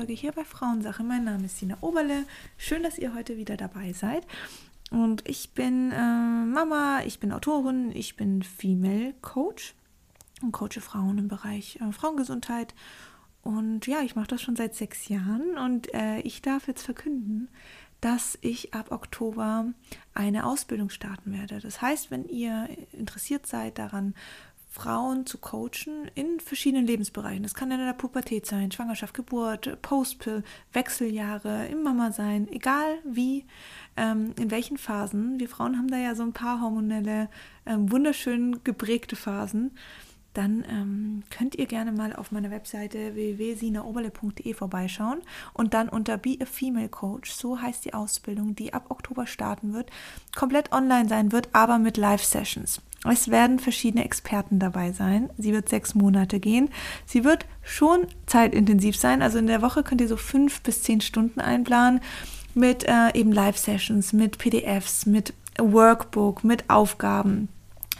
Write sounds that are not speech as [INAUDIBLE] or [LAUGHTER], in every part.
Podcast-Folge hier bei Frauensache. Mein Name ist Sina Oberle. Schön, dass ihr heute wieder dabei seid. Und ich bin äh, Mama, ich bin Autorin, ich bin Female Coach und coache Frauen im Bereich äh, Frauengesundheit. Und ja, ich mache das schon seit sechs Jahren und äh, ich darf jetzt verkünden, dass ich ab Oktober eine Ausbildung starten werde. Das heißt, wenn ihr interessiert seid daran, Frauen zu coachen in verschiedenen Lebensbereichen. Das kann in der Pubertät sein, Schwangerschaft, Geburt, Postpill, Wechseljahre, im Mama sein, egal wie, ähm, in welchen Phasen. Wir Frauen haben da ja so ein paar hormonelle, ähm, wunderschön geprägte Phasen dann ähm, könnt ihr gerne mal auf meiner Webseite www.sinaoberle.de vorbeischauen und dann unter Be a Female Coach, so heißt die Ausbildung, die ab Oktober starten wird, komplett online sein wird, aber mit Live-Sessions. Es werden verschiedene Experten dabei sein. Sie wird sechs Monate gehen. Sie wird schon zeitintensiv sein. Also in der Woche könnt ihr so fünf bis zehn Stunden einplanen mit äh, eben Live-Sessions, mit PDFs, mit Workbook, mit Aufgaben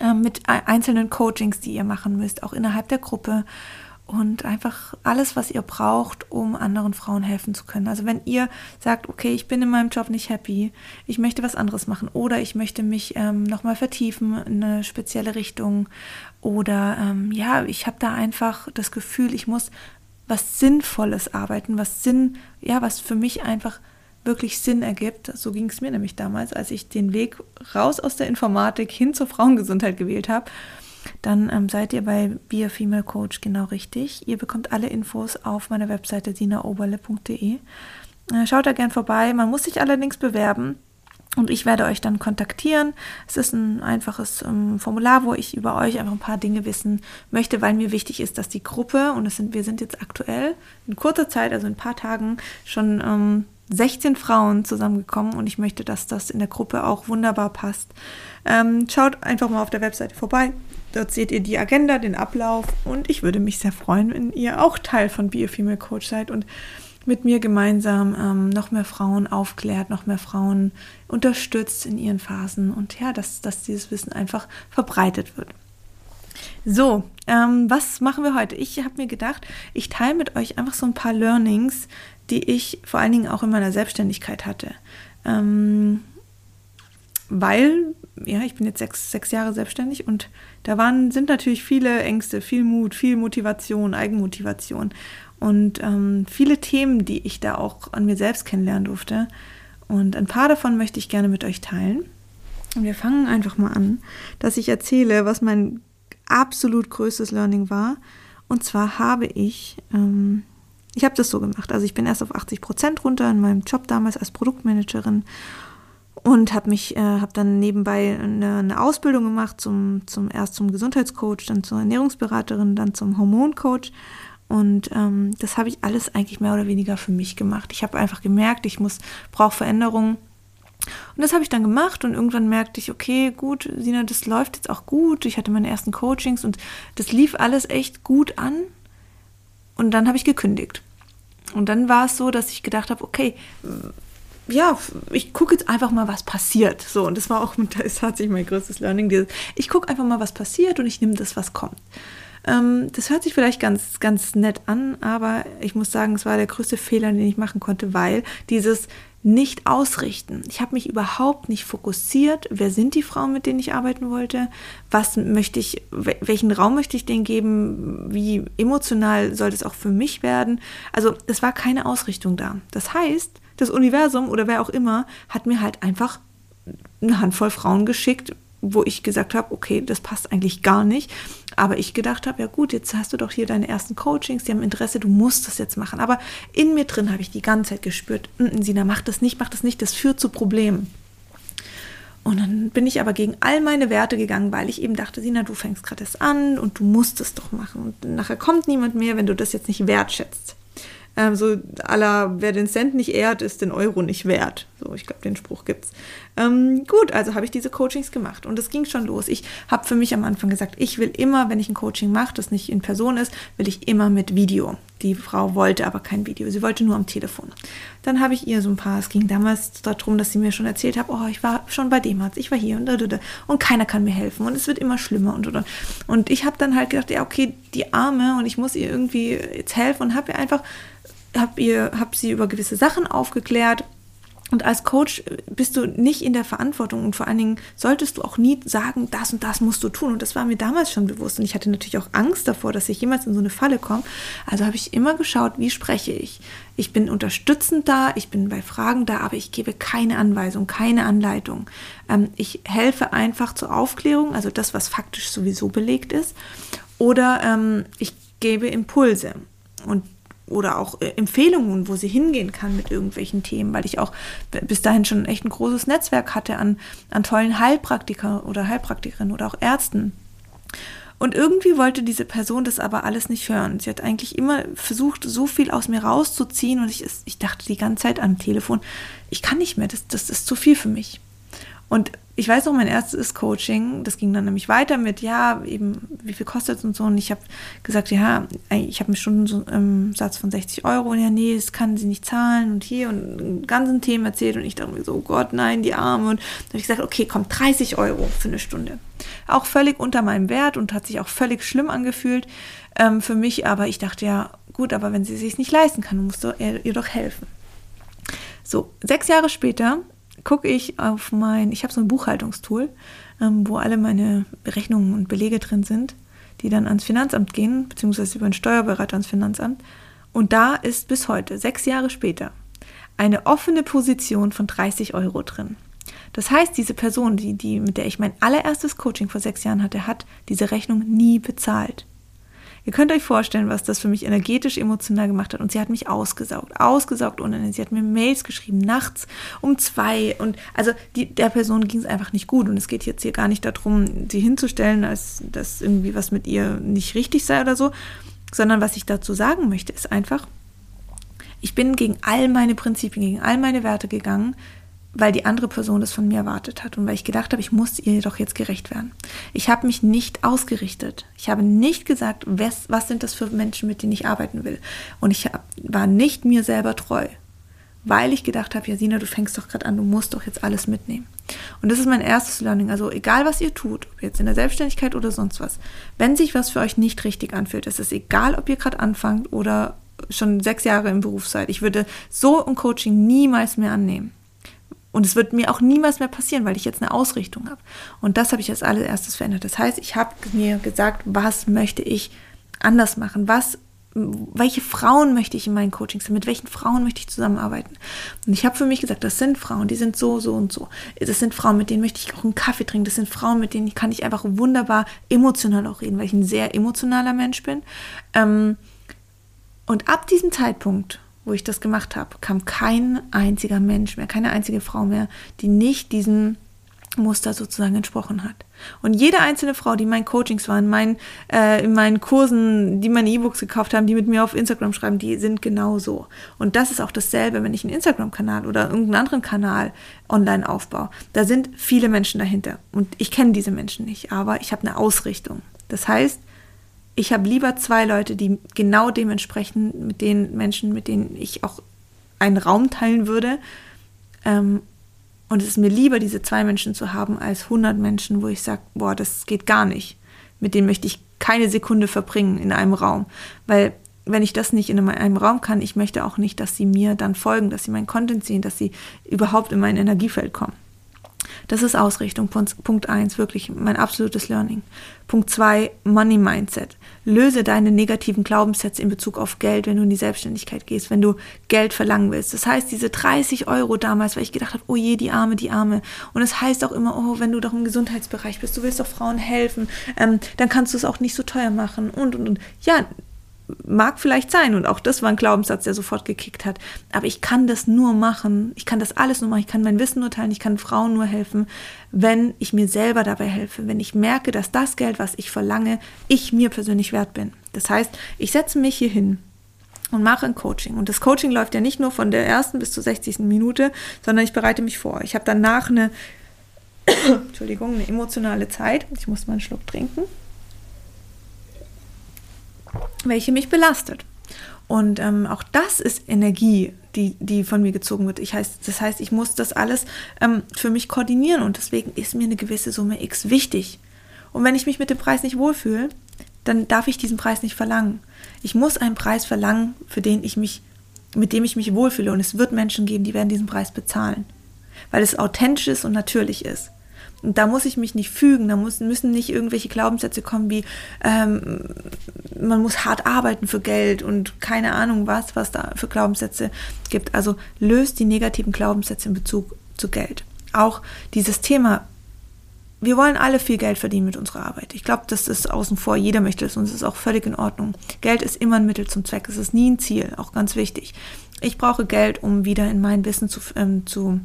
äh, mit einzelnen Coachings, die ihr machen müsst, auch innerhalb der Gruppe und einfach alles, was ihr braucht, um anderen Frauen helfen zu können. Also wenn ihr sagt, okay, ich bin in meinem Job nicht happy, ich möchte was anderes machen oder ich möchte mich ähm, nochmal vertiefen in eine spezielle Richtung oder ähm, ja, ich habe da einfach das Gefühl, ich muss was Sinnvolles arbeiten, was Sinn, ja, was für mich einfach wirklich Sinn ergibt. So ging es mir nämlich damals, als ich den Weg raus aus der Informatik hin zur Frauengesundheit gewählt habe. Dann ähm, seid ihr bei Be a Female Coach genau richtig. Ihr bekommt alle Infos auf meiner Webseite dinaoberle.de. Äh, schaut da gern vorbei. Man muss sich allerdings bewerben. Und ich werde euch dann kontaktieren. Es ist ein einfaches ähm, Formular, wo ich über euch einfach ein paar Dinge wissen möchte, weil mir wichtig ist, dass die Gruppe, und sind, wir sind jetzt aktuell in kurzer Zeit, also in ein paar Tagen, schon ähm, 16 Frauen zusammengekommen und ich möchte, dass das in der Gruppe auch wunderbar passt. Ähm, schaut einfach mal auf der Webseite vorbei. Dort seht ihr die Agenda, den Ablauf und ich würde mich sehr freuen, wenn ihr auch Teil von Be a Female Coach seid und mit mir gemeinsam ähm, noch mehr Frauen aufklärt, noch mehr Frauen unterstützt in ihren Phasen und ja, dass, dass dieses Wissen einfach verbreitet wird. So, ähm, was machen wir heute? Ich habe mir gedacht, ich teile mit euch einfach so ein paar Learnings, die ich vor allen Dingen auch in meiner Selbstständigkeit hatte. Ähm, weil, ja, ich bin jetzt sechs, sechs Jahre selbstständig und da waren, sind natürlich viele Ängste, viel Mut, viel Motivation, Eigenmotivation und ähm, viele Themen, die ich da auch an mir selbst kennenlernen durfte. Und ein paar davon möchte ich gerne mit euch teilen. Und wir fangen einfach mal an, dass ich erzähle, was mein absolut größtes Learning war. Und zwar habe ich ähm, ich habe das so gemacht. Also ich bin erst auf 80 Prozent runter in meinem Job damals als Produktmanagerin und habe mich, äh, habe dann nebenbei eine, eine, Ausbildung gemacht zum, zum erst zum Gesundheitscoach, dann zur Ernährungsberaterin, dann zum Hormoncoach. Und ähm, das habe ich alles eigentlich mehr oder weniger für mich gemacht. Ich habe einfach gemerkt, ich muss, brauche Veränderungen. Und das habe ich dann gemacht und irgendwann merkte ich, okay, gut, Sina, das läuft jetzt auch gut. Ich hatte meine ersten Coachings und das lief alles echt gut an. Und dann habe ich gekündigt. Und dann war es so, dass ich gedacht habe, okay, ja, ich gucke jetzt einfach mal, was passiert. So, und das war auch, [LAUGHS] das ist tatsächlich mein größtes Learning. Dieses, ich gucke einfach mal, was passiert und ich nehme das, was kommt. Ähm, das hört sich vielleicht ganz, ganz nett an, aber ich muss sagen, es war der größte Fehler, den ich machen konnte, weil dieses, nicht ausrichten. Ich habe mich überhaupt nicht fokussiert, wer sind die Frauen, mit denen ich arbeiten wollte, was möchte ich, welchen Raum möchte ich denen geben, wie emotional soll das auch für mich werden. Also es war keine Ausrichtung da. Das heißt, das Universum oder wer auch immer hat mir halt einfach eine Handvoll Frauen geschickt, wo ich gesagt habe, okay, das passt eigentlich gar nicht. Aber ich gedacht habe, ja gut, jetzt hast du doch hier deine ersten Coachings, die haben Interesse, du musst das jetzt machen. Aber in mir drin habe ich die ganze Zeit gespürt, mm, Sina, mach das nicht, mach das nicht, das führt zu Problemen. Und dann bin ich aber gegen all meine Werte gegangen, weil ich eben dachte, Sina, du fängst gerade erst an und du musst es doch machen. Und nachher kommt niemand mehr, wenn du das jetzt nicht wertschätzt. Ähm, so aller, wer den Cent nicht ehrt, ist den Euro nicht wert. So, ich glaube, den Spruch gibt's. Ähm, gut, also habe ich diese Coachings gemacht und es ging schon los. Ich habe für mich am Anfang gesagt, ich will immer, wenn ich ein Coaching mache, das nicht in Person ist, will ich immer mit Video. Die Frau wollte aber kein Video, sie wollte nur am Telefon. Dann habe ich ihr so ein paar, es ging damals darum, dass sie mir schon erzählt hat, oh, ich war schon bei dem Arzt, ich war hier und da, da, da, und keiner kann mir helfen und es wird immer schlimmer und und und. ich habe dann halt gedacht, ja, okay, die Arme und ich muss ihr irgendwie jetzt helfen und habe ihr einfach, habe ihr, habe sie über gewisse Sachen aufgeklärt und als Coach bist du nicht in der Verantwortung und vor allen Dingen solltest du auch nie sagen, das und das musst du tun. Und das war mir damals schon bewusst. Und ich hatte natürlich auch Angst davor, dass ich jemals in so eine Falle komme. Also habe ich immer geschaut, wie spreche ich. Ich bin unterstützend da, ich bin bei Fragen da, aber ich gebe keine Anweisung, keine Anleitung. Ähm, ich helfe einfach zur Aufklärung, also das, was faktisch sowieso belegt ist. Oder ähm, ich gebe Impulse. Und oder auch äh, Empfehlungen, wo sie hingehen kann mit irgendwelchen Themen, weil ich auch bis dahin schon echt ein großes Netzwerk hatte an, an tollen Heilpraktiker oder Heilpraktikerinnen oder auch Ärzten. Und irgendwie wollte diese Person das aber alles nicht hören. Sie hat eigentlich immer versucht, so viel aus mir rauszuziehen und ich, ich dachte die ganze Zeit am Telefon, ich kann nicht mehr, das, das ist zu viel für mich. Und ich weiß noch, mein erstes Coaching, das ging dann nämlich weiter mit, ja, eben, wie viel kostet es und so. Und ich habe gesagt, ja, ich habe einen Stundensatz von 60 Euro. Und ja, nee, das kann sie nicht zahlen. Und hier und ganzen Themen erzählt. Und ich dachte mir so, oh Gott, nein, die Arme. Und dann habe ich gesagt, okay, komm, 30 Euro für eine Stunde. Auch völlig unter meinem Wert und hat sich auch völlig schlimm angefühlt ähm, für mich. Aber ich dachte, ja, gut, aber wenn sie es sich nicht leisten kann, musst du ihr, ihr doch helfen. So, sechs Jahre später gucke ich auf mein, ich habe so ein Buchhaltungstool, ähm, wo alle meine Berechnungen und Belege drin sind, die dann ans Finanzamt gehen, beziehungsweise über einen Steuerberater ans Finanzamt. Und da ist bis heute, sechs Jahre später, eine offene Position von 30 Euro drin. Das heißt, diese Person, die, die, mit der ich mein allererstes Coaching vor sechs Jahren hatte, hat diese Rechnung nie bezahlt. Ihr könnt euch vorstellen, was das für mich energetisch, emotional gemacht hat. Und sie hat mich ausgesaugt, ausgesaugt ohne Ende. Sie hat mir Mails geschrieben, nachts um zwei. Und also die, der Person ging es einfach nicht gut. Und es geht jetzt hier gar nicht darum, sie hinzustellen, als dass irgendwie was mit ihr nicht richtig sei oder so. Sondern was ich dazu sagen möchte, ist einfach, ich bin gegen all meine Prinzipien, gegen all meine Werte gegangen, weil die andere Person das von mir erwartet hat und weil ich gedacht habe, ich muss ihr doch jetzt gerecht werden. Ich habe mich nicht ausgerichtet. Ich habe nicht gesagt, was, was sind das für Menschen, mit denen ich arbeiten will. Und ich hab, war nicht mir selber treu, weil ich gedacht habe, Jasina, du fängst doch gerade an, du musst doch jetzt alles mitnehmen. Und das ist mein erstes Learning. Also egal, was ihr tut, ob jetzt in der Selbstständigkeit oder sonst was, wenn sich was für euch nicht richtig anfühlt, ist es egal, ob ihr gerade anfangt oder schon sechs Jahre im Beruf seid. Ich würde so ein Coaching niemals mehr annehmen. Und es wird mir auch niemals mehr passieren, weil ich jetzt eine Ausrichtung habe. Und das habe ich als allererstes verändert. Das heißt, ich habe mir gesagt, was möchte ich anders machen? Was, welche Frauen möchte ich in meinen Coachings haben? Mit welchen Frauen möchte ich zusammenarbeiten? Und ich habe für mich gesagt, das sind Frauen, die sind so, so und so. Das sind Frauen, mit denen möchte ich auch einen Kaffee trinken. Das sind Frauen, mit denen kann ich einfach wunderbar emotional auch reden, weil ich ein sehr emotionaler Mensch bin. Ähm, und ab diesem Zeitpunkt wo ich das gemacht habe, kam kein einziger Mensch mehr, keine einzige Frau mehr, die nicht diesem Muster sozusagen entsprochen hat. Und jede einzelne Frau, die in meinen Coachings waren, in meinen, äh, in meinen Kursen, die meine E-Books gekauft haben, die mit mir auf Instagram schreiben, die sind genau so. Und das ist auch dasselbe, wenn ich einen Instagram-Kanal oder irgendeinen anderen Kanal online aufbaue. Da sind viele Menschen dahinter. Und ich kenne diese Menschen nicht, aber ich habe eine Ausrichtung. Das heißt, ich habe lieber zwei Leute, die genau dementsprechend mit den Menschen, mit denen ich auch einen Raum teilen würde. Ähm, und es ist mir lieber, diese zwei Menschen zu haben, als 100 Menschen, wo ich sage, boah, das geht gar nicht. Mit denen möchte ich keine Sekunde verbringen in einem Raum. Weil wenn ich das nicht in einem Raum kann, ich möchte auch nicht, dass sie mir dann folgen, dass sie meinen Content sehen, dass sie überhaupt in mein Energiefeld kommen. Das ist Ausrichtung. Punkt 1, wirklich mein absolutes Learning. Punkt 2, Money Mindset. Löse deine negativen Glaubenssätze in Bezug auf Geld, wenn du in die Selbstständigkeit gehst, wenn du Geld verlangen willst. Das heißt, diese 30 Euro damals, weil ich gedacht habe, oh je, die Arme, die Arme. Und es das heißt auch immer, oh, wenn du doch im Gesundheitsbereich bist, du willst doch Frauen helfen, ähm, dann kannst du es auch nicht so teuer machen und, und, und. Ja, mag vielleicht sein und auch das war ein Glaubenssatz, der sofort gekickt hat. Aber ich kann das nur machen, ich kann das alles nur machen, ich kann mein Wissen nur teilen, ich kann Frauen nur helfen, wenn ich mir selber dabei helfe, wenn ich merke, dass das Geld, was ich verlange, ich mir persönlich wert bin. Das heißt, ich setze mich hier hin und mache ein Coaching. Und das Coaching läuft ja nicht nur von der ersten bis zur 60. Minute, sondern ich bereite mich vor. Ich habe danach eine, [COUGHS] Entschuldigung, eine emotionale Zeit. Ich muss mal einen Schluck trinken, welche mich belastet. Und ähm, auch das ist Energie, die, die von mir gezogen wird. Ich heißt, das heißt, ich muss das alles ähm, für mich koordinieren und deswegen ist mir eine gewisse Summe X wichtig. Und wenn ich mich mit dem Preis nicht wohlfühle, dann darf ich diesen Preis nicht verlangen. Ich muss einen Preis verlangen, für den ich mich, mit dem ich mich wohlfühle. Und es wird Menschen geben, die werden diesen Preis bezahlen. Weil es authentisch ist und natürlich ist. Da muss ich mich nicht fügen, da muss, müssen nicht irgendwelche Glaubenssätze kommen wie, ähm, man muss hart arbeiten für Geld und keine Ahnung was, was da für Glaubenssätze gibt. Also löst die negativen Glaubenssätze in Bezug zu Geld. Auch dieses Thema, wir wollen alle viel Geld verdienen mit unserer Arbeit. Ich glaube, das ist außen vor. Jeder möchte es und es ist auch völlig in Ordnung. Geld ist immer ein Mittel zum Zweck. Es ist nie ein Ziel, auch ganz wichtig. Ich brauche Geld, um wieder in mein Wissen zu, ähm, zu,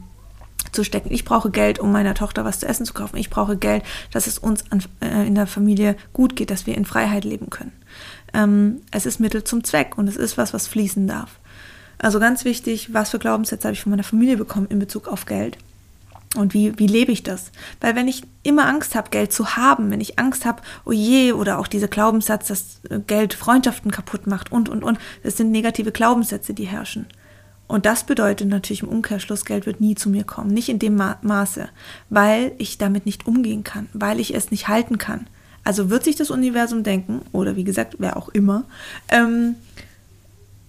zu stecken. Ich brauche Geld, um meiner Tochter was zu essen zu kaufen. Ich brauche Geld, dass es uns an, äh, in der Familie gut geht, dass wir in Freiheit leben können. Ähm, es ist Mittel zum Zweck und es ist was, was fließen darf. Also ganz wichtig, was für Glaubenssätze habe ich von meiner Familie bekommen in Bezug auf Geld? Und wie, wie lebe ich das? Weil wenn ich immer Angst habe, Geld zu haben, wenn ich Angst habe, oh je, oder auch dieser Glaubenssatz, dass Geld Freundschaften kaputt macht und, und, und, das sind negative Glaubenssätze, die herrschen. Und das bedeutet natürlich im Umkehrschluss, Geld wird nie zu mir kommen, nicht in dem Ma Maße, weil ich damit nicht umgehen kann, weil ich es nicht halten kann. Also wird sich das Universum denken, oder wie gesagt, wer auch immer, ähm,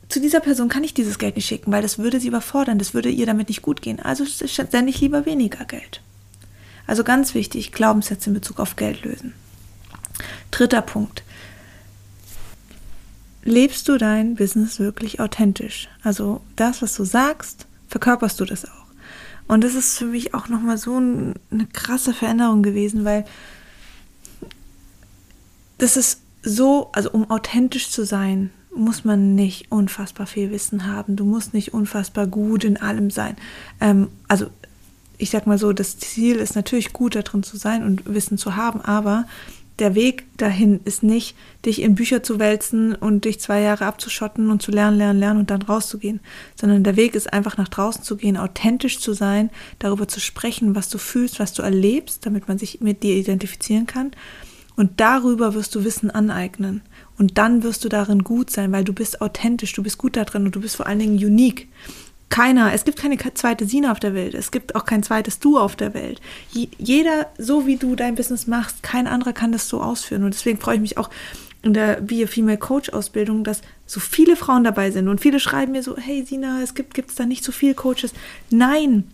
zu dieser Person kann ich dieses Geld nicht schicken, weil das würde sie überfordern, das würde ihr damit nicht gut gehen. Also sende ich lieber weniger Geld. Also ganz wichtig, Glaubenssätze in Bezug auf Geld lösen. Dritter Punkt. Lebst du dein Business wirklich authentisch? Also das, was du sagst, verkörperst du das auch. Und das ist für mich auch nochmal so eine krasse Veränderung gewesen, weil das ist so, also um authentisch zu sein, muss man nicht unfassbar viel Wissen haben. Du musst nicht unfassbar gut in allem sein. Ähm, also ich sag mal so, das Ziel ist natürlich gut darin zu sein und Wissen zu haben, aber der Weg dahin ist nicht, dich in Bücher zu wälzen und dich zwei Jahre abzuschotten und zu lernen, lernen, lernen und dann rauszugehen, sondern der Weg ist einfach nach draußen zu gehen, authentisch zu sein, darüber zu sprechen, was du fühlst, was du erlebst, damit man sich mit dir identifizieren kann. Und darüber wirst du Wissen aneignen. Und dann wirst du darin gut sein, weil du bist authentisch, du bist gut da drin und du bist vor allen Dingen unique. Keiner, es gibt keine zweite Sina auf der Welt, es gibt auch kein zweites Du auf der Welt. Jeder, so wie du dein Business machst, kein anderer kann das so ausführen. Und deswegen freue ich mich auch in der Be a Female Coach Ausbildung, dass so viele Frauen dabei sind. Und viele schreiben mir so, hey Sina, es gibt, gibt es da nicht so viele Coaches? Nein,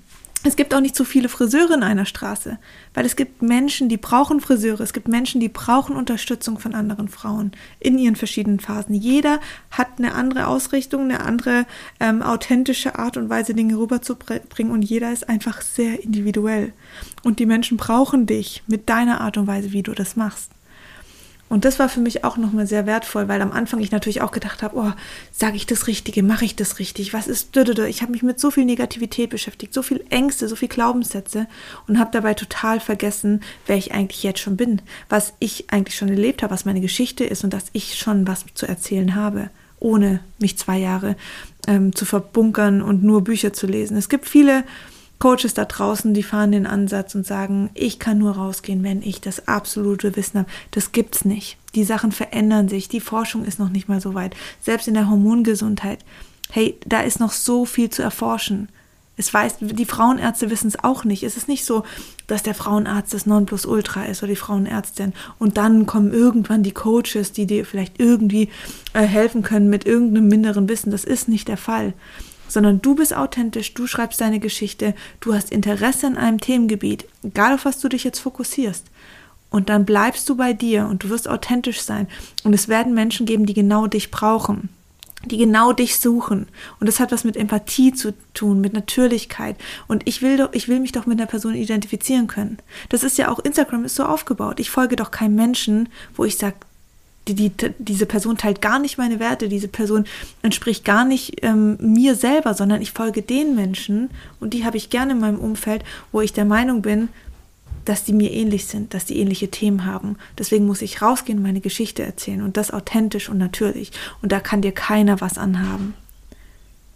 es gibt auch nicht so viele Friseure in einer Straße, weil es gibt Menschen, die brauchen Friseure, es gibt Menschen, die brauchen Unterstützung von anderen Frauen in ihren verschiedenen Phasen. Jeder hat eine andere Ausrichtung, eine andere ähm, authentische Art und Weise, Dinge rüberzubringen und jeder ist einfach sehr individuell. Und die Menschen brauchen dich mit deiner Art und Weise, wie du das machst. Und das war für mich auch nochmal sehr wertvoll, weil am Anfang ich natürlich auch gedacht habe, oh, sage ich das Richtige, mache ich das richtig, was ist, ich habe mich mit so viel Negativität beschäftigt, so viel Ängste, so viel Glaubenssätze und habe dabei total vergessen, wer ich eigentlich jetzt schon bin, was ich eigentlich schon erlebt habe, was meine Geschichte ist und dass ich schon was zu erzählen habe, ohne mich zwei Jahre ähm, zu verbunkern und nur Bücher zu lesen. Es gibt viele Coaches da draußen, die fahren den Ansatz und sagen, ich kann nur rausgehen, wenn ich das absolute Wissen habe. Das gibt's nicht. Die Sachen verändern sich. Die Forschung ist noch nicht mal so weit. Selbst in der Hormongesundheit. Hey, da ist noch so viel zu erforschen. Es weiß, die Frauenärzte wissen es auch nicht. Es ist nicht so, dass der Frauenarzt das Nonplusultra ist oder die Frauenärztin und dann kommen irgendwann die Coaches, die dir vielleicht irgendwie äh, helfen können mit irgendeinem minderen Wissen. Das ist nicht der Fall sondern du bist authentisch, du schreibst deine Geschichte, du hast Interesse an einem Themengebiet, egal auf was du dich jetzt fokussierst. Und dann bleibst du bei dir und du wirst authentisch sein. Und es werden Menschen geben, die genau dich brauchen, die genau dich suchen. Und das hat was mit Empathie zu tun, mit Natürlichkeit. Und ich will doch, ich will mich doch mit einer Person identifizieren können. Das ist ja auch, Instagram ist so aufgebaut. Ich folge doch keinem Menschen, wo ich sage, die, die, diese Person teilt gar nicht meine Werte, diese Person entspricht gar nicht ähm, mir selber, sondern ich folge den Menschen und die habe ich gerne in meinem Umfeld, wo ich der Meinung bin, dass die mir ähnlich sind, dass die ähnliche Themen haben. Deswegen muss ich rausgehen meine Geschichte erzählen und das authentisch und natürlich. Und da kann dir keiner was anhaben.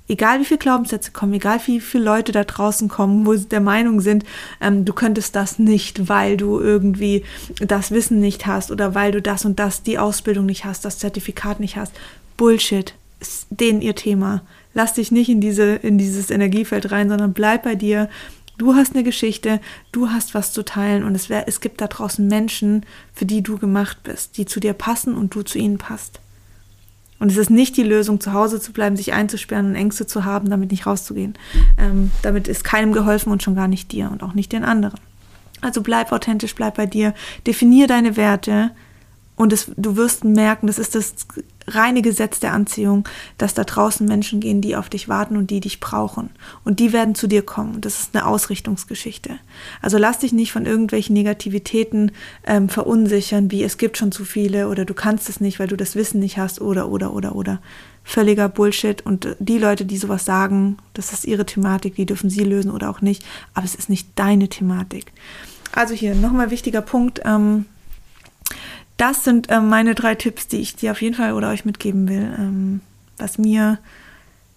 Egal wie viele Glaubenssätze kommen, egal wie viele Leute da draußen kommen, wo sie der Meinung sind, ähm, du könntest das nicht, weil du irgendwie das Wissen nicht hast oder weil du das und das, die Ausbildung nicht hast, das Zertifikat nicht hast. Bullshit, ist denen ihr Thema. Lass dich nicht in, diese, in dieses Energiefeld rein, sondern bleib bei dir. Du hast eine Geschichte, du hast was zu teilen und es, wär, es gibt da draußen Menschen, für die du gemacht bist, die zu dir passen und du zu ihnen passt. Und es ist nicht die Lösung, zu Hause zu bleiben, sich einzusperren und Ängste zu haben, damit nicht rauszugehen. Ähm, damit ist keinem geholfen und schon gar nicht dir und auch nicht den anderen. Also bleib authentisch, bleib bei dir, definier deine Werte und es, du wirst merken, das ist das reine Gesetz der Anziehung, dass da draußen Menschen gehen, die auf dich warten und die dich brauchen. Und die werden zu dir kommen. Das ist eine Ausrichtungsgeschichte. Also lass dich nicht von irgendwelchen Negativitäten ähm, verunsichern, wie es gibt schon zu viele oder du kannst es nicht, weil du das Wissen nicht hast oder, oder, oder, oder. Völliger Bullshit. Und die Leute, die sowas sagen, das ist ihre Thematik, die dürfen sie lösen oder auch nicht. Aber es ist nicht deine Thematik. Also hier nochmal wichtiger Punkt. Ähm, das sind ähm, meine drei Tipps, die ich dir auf jeden Fall oder euch mitgeben will, ähm, was mir,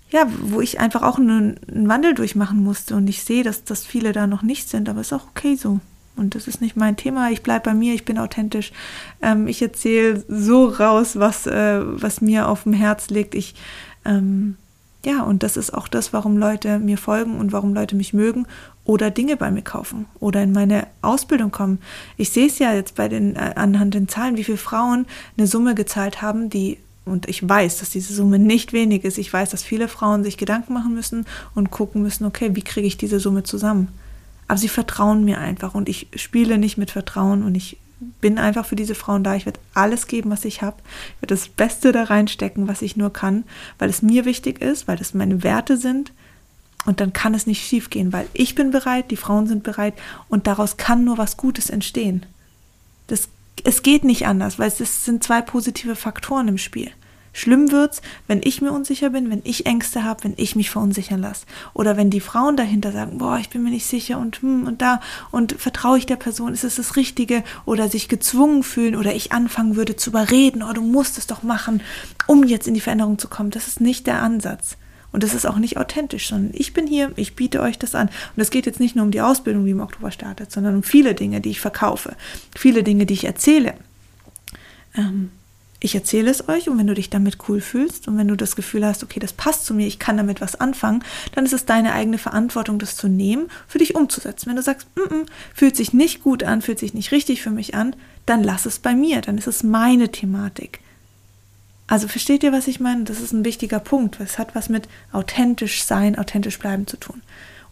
ja, wo ich einfach auch einen, einen Wandel durchmachen musste und ich sehe, dass, dass viele da noch nicht sind, aber ist auch okay so. Und das ist nicht mein Thema. Ich bleibe bei mir, ich bin authentisch. Ähm, ich erzähle so raus, was, äh, was mir auf dem Herz liegt. Ich ähm, ja, und das ist auch das, warum Leute mir folgen und warum Leute mich mögen oder Dinge bei mir kaufen oder in meine Ausbildung kommen. Ich sehe es ja jetzt bei den äh, anhand den Zahlen, wie viele Frauen eine Summe gezahlt haben, die und ich weiß, dass diese Summe nicht wenig ist. Ich weiß, dass viele Frauen sich Gedanken machen müssen und gucken müssen, okay, wie kriege ich diese Summe zusammen? Aber sie vertrauen mir einfach und ich spiele nicht mit Vertrauen und ich bin einfach für diese Frauen da. Ich werde alles geben, was ich habe. Ich werde das Beste da reinstecken, was ich nur kann, weil es mir wichtig ist, weil es meine Werte sind. Und dann kann es nicht schief gehen, weil ich bin bereit, die Frauen sind bereit und daraus kann nur was Gutes entstehen. Das, es geht nicht anders, weil es sind zwei positive Faktoren im Spiel. Schlimm wird's, wenn ich mir unsicher bin, wenn ich Ängste habe, wenn ich mich verunsichern lasse. Oder wenn die Frauen dahinter sagen, boah, ich bin mir nicht sicher und hm und da und vertraue ich der Person, ist es das Richtige? Oder sich gezwungen fühlen oder ich anfangen würde zu überreden, oh, du musst es doch machen, um jetzt in die Veränderung zu kommen. Das ist nicht der Ansatz. Und das ist auch nicht authentisch, sondern ich bin hier, ich biete euch das an. Und es geht jetzt nicht nur um die Ausbildung, die im Oktober startet, sondern um viele Dinge, die ich verkaufe, viele Dinge, die ich erzähle. Ähm, ich erzähle es euch und wenn du dich damit cool fühlst und wenn du das Gefühl hast, okay, das passt zu mir, ich kann damit was anfangen, dann ist es deine eigene Verantwortung, das zu nehmen, für dich umzusetzen. Wenn du sagst, mm -mm, fühlt sich nicht gut an, fühlt sich nicht richtig für mich an, dann lass es bei mir, dann ist es meine Thematik. Also versteht ihr, was ich meine? Das ist ein wichtiger Punkt. Es hat was mit authentisch sein, authentisch bleiben zu tun.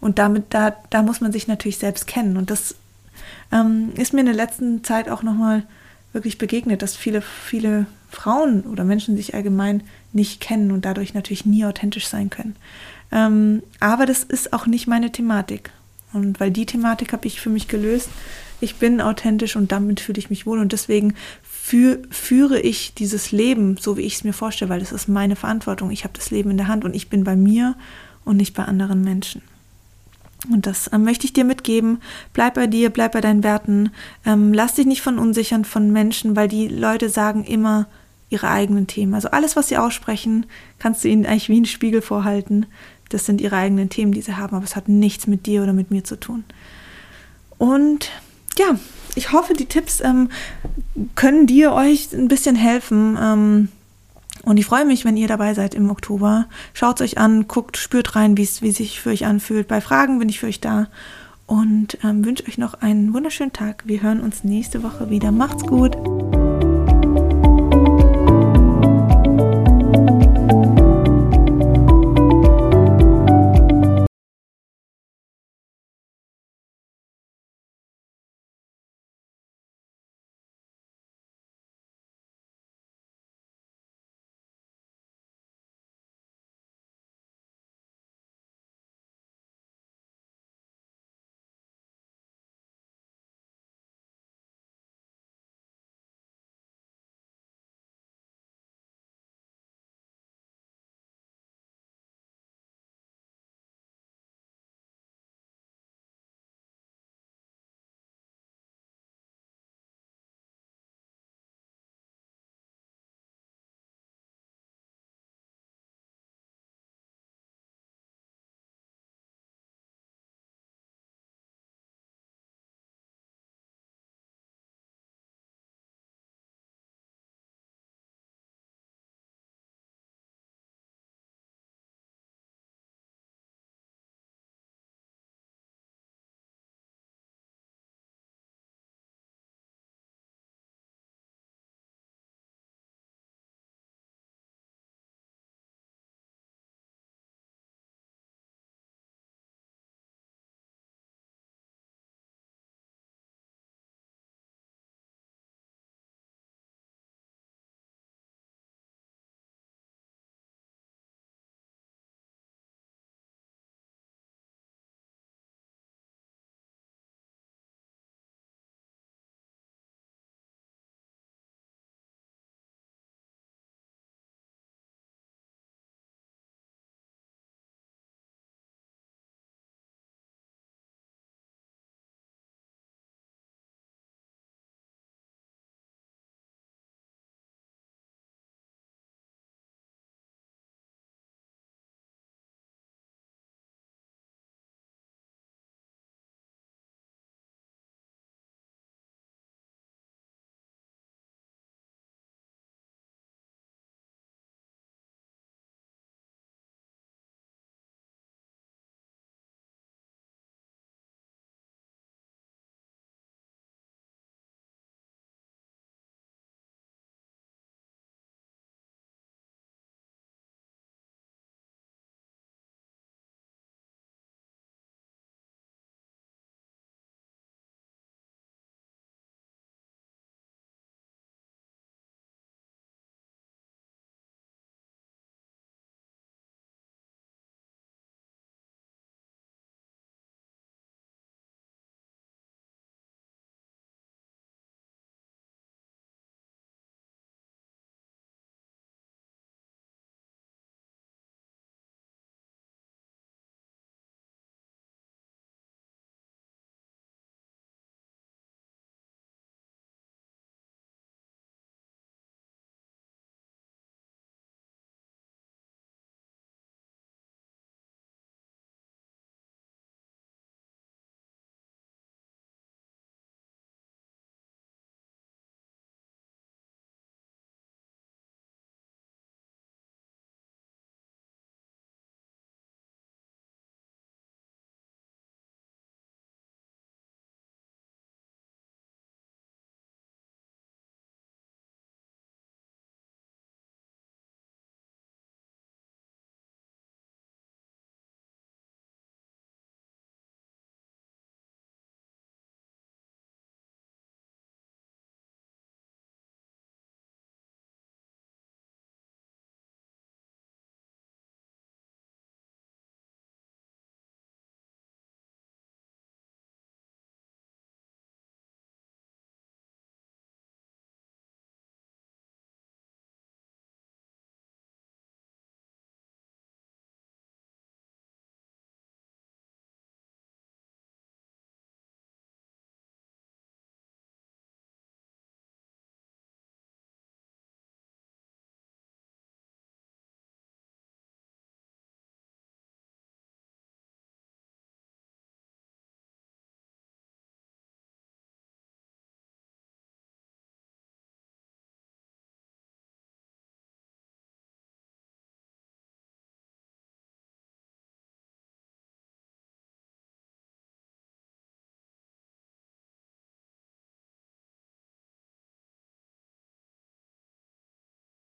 Und damit, da, da muss man sich natürlich selbst kennen. Und das ähm, ist mir in der letzten Zeit auch nochmal wirklich begegnet, dass viele, viele Frauen oder Menschen sich allgemein nicht kennen und dadurch natürlich nie authentisch sein können. Ähm, aber das ist auch nicht meine Thematik. Und weil die Thematik habe ich für mich gelöst. Ich bin authentisch und damit fühle ich mich wohl und deswegen für, führe ich dieses Leben so, wie ich es mir vorstelle, weil es ist meine Verantwortung. Ich habe das Leben in der Hand und ich bin bei mir und nicht bei anderen Menschen. Und das äh, möchte ich dir mitgeben. Bleib bei dir, bleib bei deinen Werten. Ähm, lass dich nicht von unsichern von Menschen, weil die Leute sagen immer ihre eigenen Themen. Also alles, was sie aussprechen, kannst du ihnen eigentlich wie ein Spiegel vorhalten. Das sind ihre eigenen Themen, die sie haben, aber es hat nichts mit dir oder mit mir zu tun. Und ja, ich hoffe, die Tipps ähm, können dir euch ein bisschen helfen. Ähm, und ich freue mich, wenn ihr dabei seid im Oktober. Schaut es euch an, guckt, spürt rein, wie es sich für euch anfühlt. Bei Fragen bin ich für euch da. Und ähm, wünsche euch noch einen wunderschönen Tag. Wir hören uns nächste Woche wieder. Macht's gut.